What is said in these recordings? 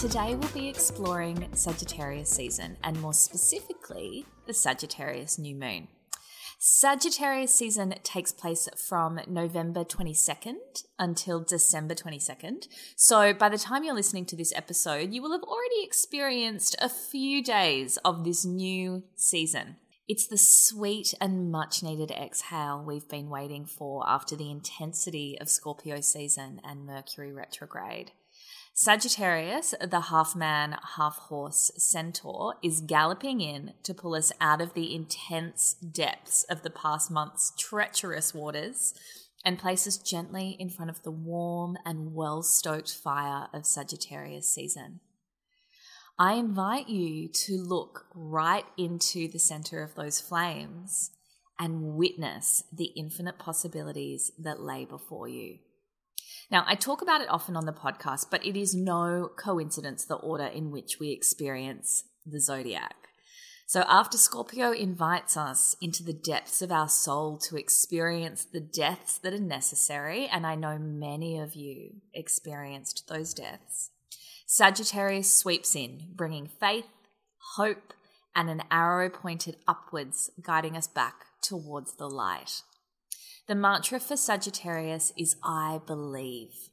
Today we'll be exploring Sagittarius season and more specifically the Sagittarius new moon. Sagittarius season takes place from November 22nd until December 22nd. So by the time you're listening to this episode, you will have already experienced a few days of this new season. It's the sweet and much needed exhale we've been waiting for after the intensity of Scorpio season and Mercury retrograde. Sagittarius, the half man, half horse centaur, is galloping in to pull us out of the intense depths of the past month's treacherous waters and place us gently in front of the warm and well stoked fire of Sagittarius season. I invite you to look right into the center of those flames and witness the infinite possibilities that lay before you. Now, I talk about it often on the podcast, but it is no coincidence the order in which we experience the zodiac. So, after Scorpio invites us into the depths of our soul to experience the deaths that are necessary, and I know many of you experienced those deaths, Sagittarius sweeps in, bringing faith, hope, and an arrow pointed upwards, guiding us back towards the light. The mantra for Sagittarius is I believe.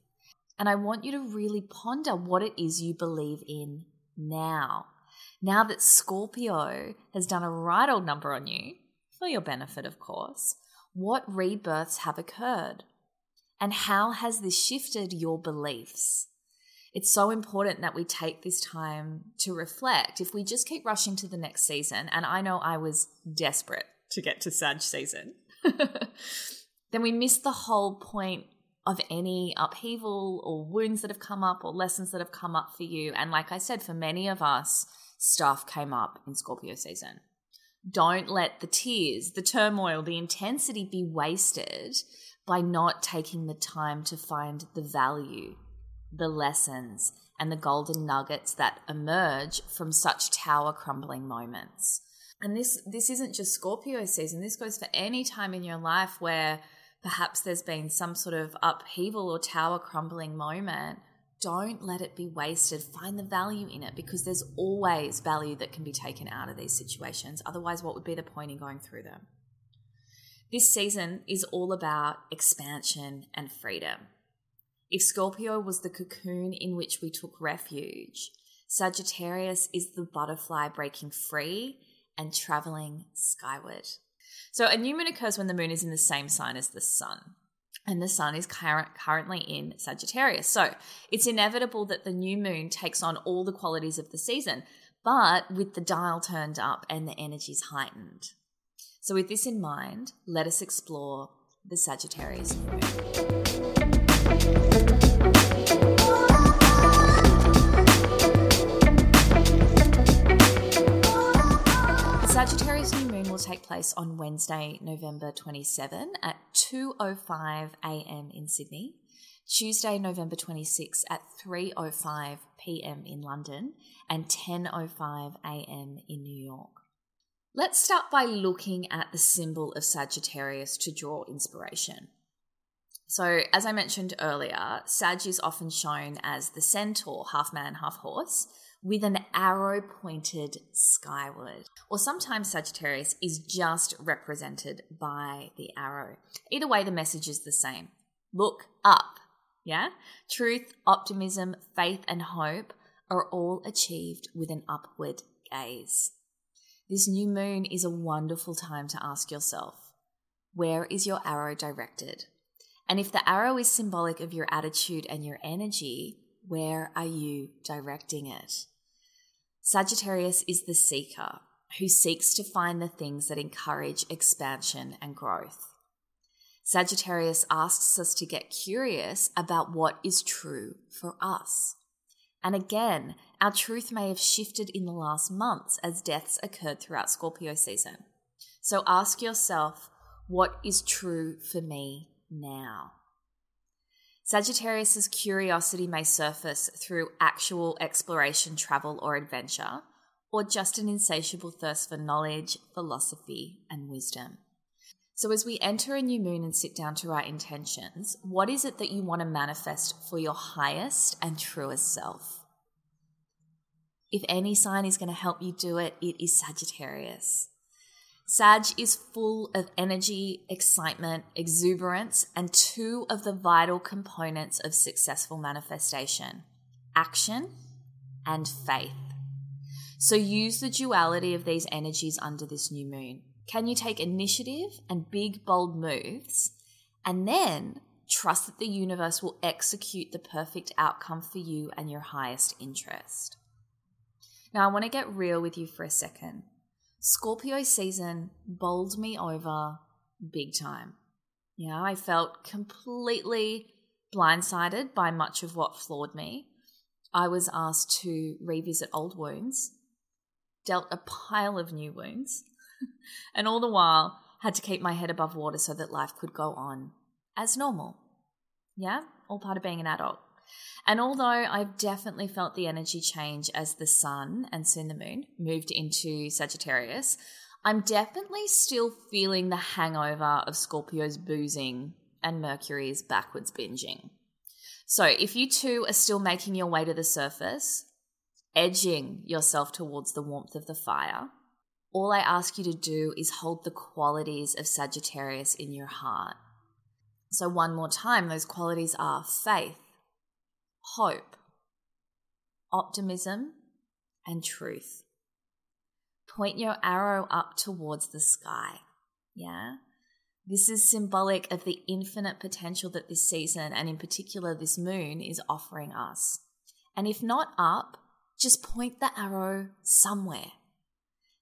And I want you to really ponder what it is you believe in now. Now that Scorpio has done a right old number on you, for your benefit, of course, what rebirths have occurred? And how has this shifted your beliefs? It's so important that we take this time to reflect. If we just keep rushing to the next season, and I know I was desperate to get to Sag season, then we miss the whole point of any upheaval or wounds that have come up or lessons that have come up for you. And like I said, for many of us, stuff came up in Scorpio season. Don't let the tears, the turmoil, the intensity be wasted by not taking the time to find the value, the lessons, and the golden nuggets that emerge from such tower crumbling moments. And this this isn't just Scorpio season. This goes for any time in your life where perhaps there's been some sort of upheaval or tower crumbling moment. Don't let it be wasted. Find the value in it because there's always value that can be taken out of these situations. Otherwise, what would be the point in going through them? This season is all about expansion and freedom. If Scorpio was the cocoon in which we took refuge, Sagittarius is the butterfly breaking free and traveling skyward. So, a new moon occurs when the moon is in the same sign as the sun. And the sun is currently in Sagittarius. So, it's inevitable that the new moon takes on all the qualities of the season, but with the dial turned up and the energies heightened. So, with this in mind, let us explore the Sagittarius new moon. Place on Wednesday, November 27 at 2:05 a.m. in Sydney, Tuesday, November 26 at 3:05 p.m. in London, and 10:05 a.m. in New York. Let's start by looking at the symbol of Sagittarius to draw inspiration. So, as I mentioned earlier, Sag is often shown as the centaur, half man, half horse, with an arrow pointed skyward. Or sometimes Sagittarius is just represented by the arrow. Either way, the message is the same look up. Yeah? Truth, optimism, faith, and hope are all achieved with an upward gaze. This new moon is a wonderful time to ask yourself where is your arrow directed? And if the arrow is symbolic of your attitude and your energy, where are you directing it? Sagittarius is the seeker who seeks to find the things that encourage expansion and growth. Sagittarius asks us to get curious about what is true for us. And again, our truth may have shifted in the last months as deaths occurred throughout Scorpio season. So ask yourself, what is true for me now? Sagittarius's curiosity may surface through actual exploration, travel, or adventure, or just an insatiable thirst for knowledge, philosophy, and wisdom. So, as we enter a new moon and sit down to write intentions, what is it that you want to manifest for your highest and truest self? If any sign is going to help you do it, it is Sagittarius. Sag is full of energy, excitement, exuberance, and two of the vital components of successful manifestation action and faith. So use the duality of these energies under this new moon. Can you take initiative and big, bold moves and then trust that the universe will execute the perfect outcome for you and your highest interest? Now, I want to get real with you for a second. Scorpio season bowled me over big time. Yeah, I felt completely blindsided by much of what floored me. I was asked to revisit old wounds, dealt a pile of new wounds, and all the while had to keep my head above water so that life could go on as normal. Yeah, all part of being an adult. And although I've definitely felt the energy change as the sun and soon the moon moved into Sagittarius, I'm definitely still feeling the hangover of Scorpio's boozing and Mercury's backwards binging. So if you too are still making your way to the surface, edging yourself towards the warmth of the fire, all I ask you to do is hold the qualities of Sagittarius in your heart. So, one more time, those qualities are faith, hope, optimism, and truth. Point your arrow up towards the sky. Yeah? This is symbolic of the infinite potential that this season, and in particular this moon, is offering us. And if not up, just point the arrow somewhere.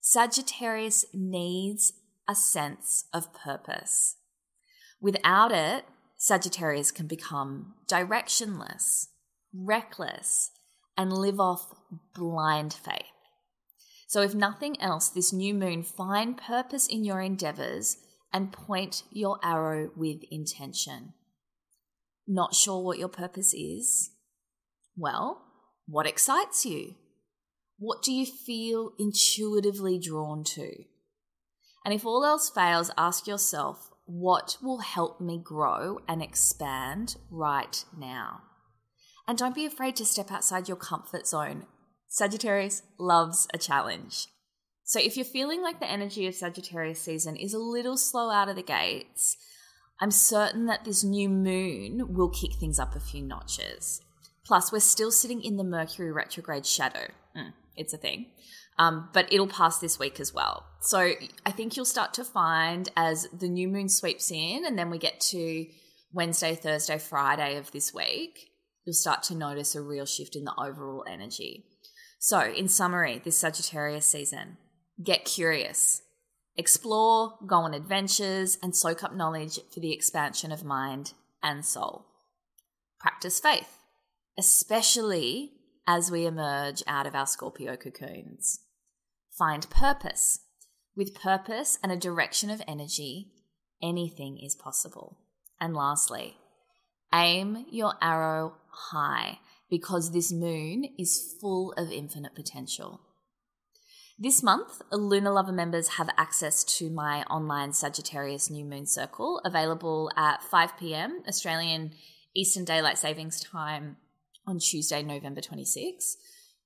Sagittarius needs a sense of purpose. Without it, Sagittarius can become directionless, reckless, and live off blind faith. So, if nothing else, this new moon, find purpose in your endeavors and point your arrow with intention. Not sure what your purpose is? Well, what excites you? What do you feel intuitively drawn to? And if all else fails, ask yourself, what will help me grow and expand right now? And don't be afraid to step outside your comfort zone. Sagittarius loves a challenge. So if you're feeling like the energy of Sagittarius season is a little slow out of the gates, I'm certain that this new moon will kick things up a few notches. Plus, we're still sitting in the Mercury retrograde shadow. Mm, it's a thing. Um, but it'll pass this week as well. So I think you'll start to find as the new moon sweeps in, and then we get to Wednesday, Thursday, Friday of this week, you'll start to notice a real shift in the overall energy. So, in summary, this Sagittarius season, get curious, explore, go on adventures, and soak up knowledge for the expansion of mind and soul. Practice faith especially as we emerge out of our Scorpio cocoons. Find purpose. With purpose and a direction of energy, anything is possible. And lastly, aim your arrow high because this moon is full of infinite potential. This month, Lunar Lover members have access to my online Sagittarius New Moon Circle available at 5 pm Australian Eastern Daylight Savings Time on Tuesday, November 26.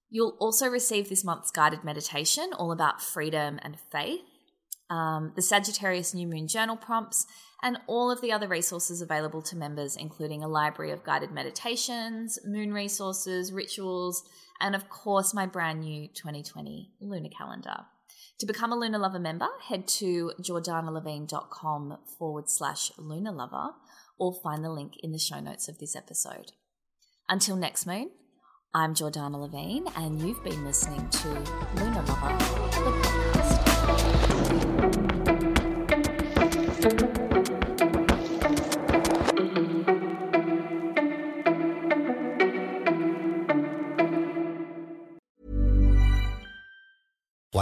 You'll also receive this month's guided meditation all about freedom and faith. Um, the Sagittarius New Moon Journal prompts, and all of the other resources available to members, including a library of guided meditations, moon resources, rituals, and of course, my brand new 2020 lunar calendar. To become a Lunar Lover member, head to jordanalevine.com forward slash lunar lover or find the link in the show notes of this episode. Until next moon, I'm Jordana Levine, and you've been listening to Lunar Lover, the podcast.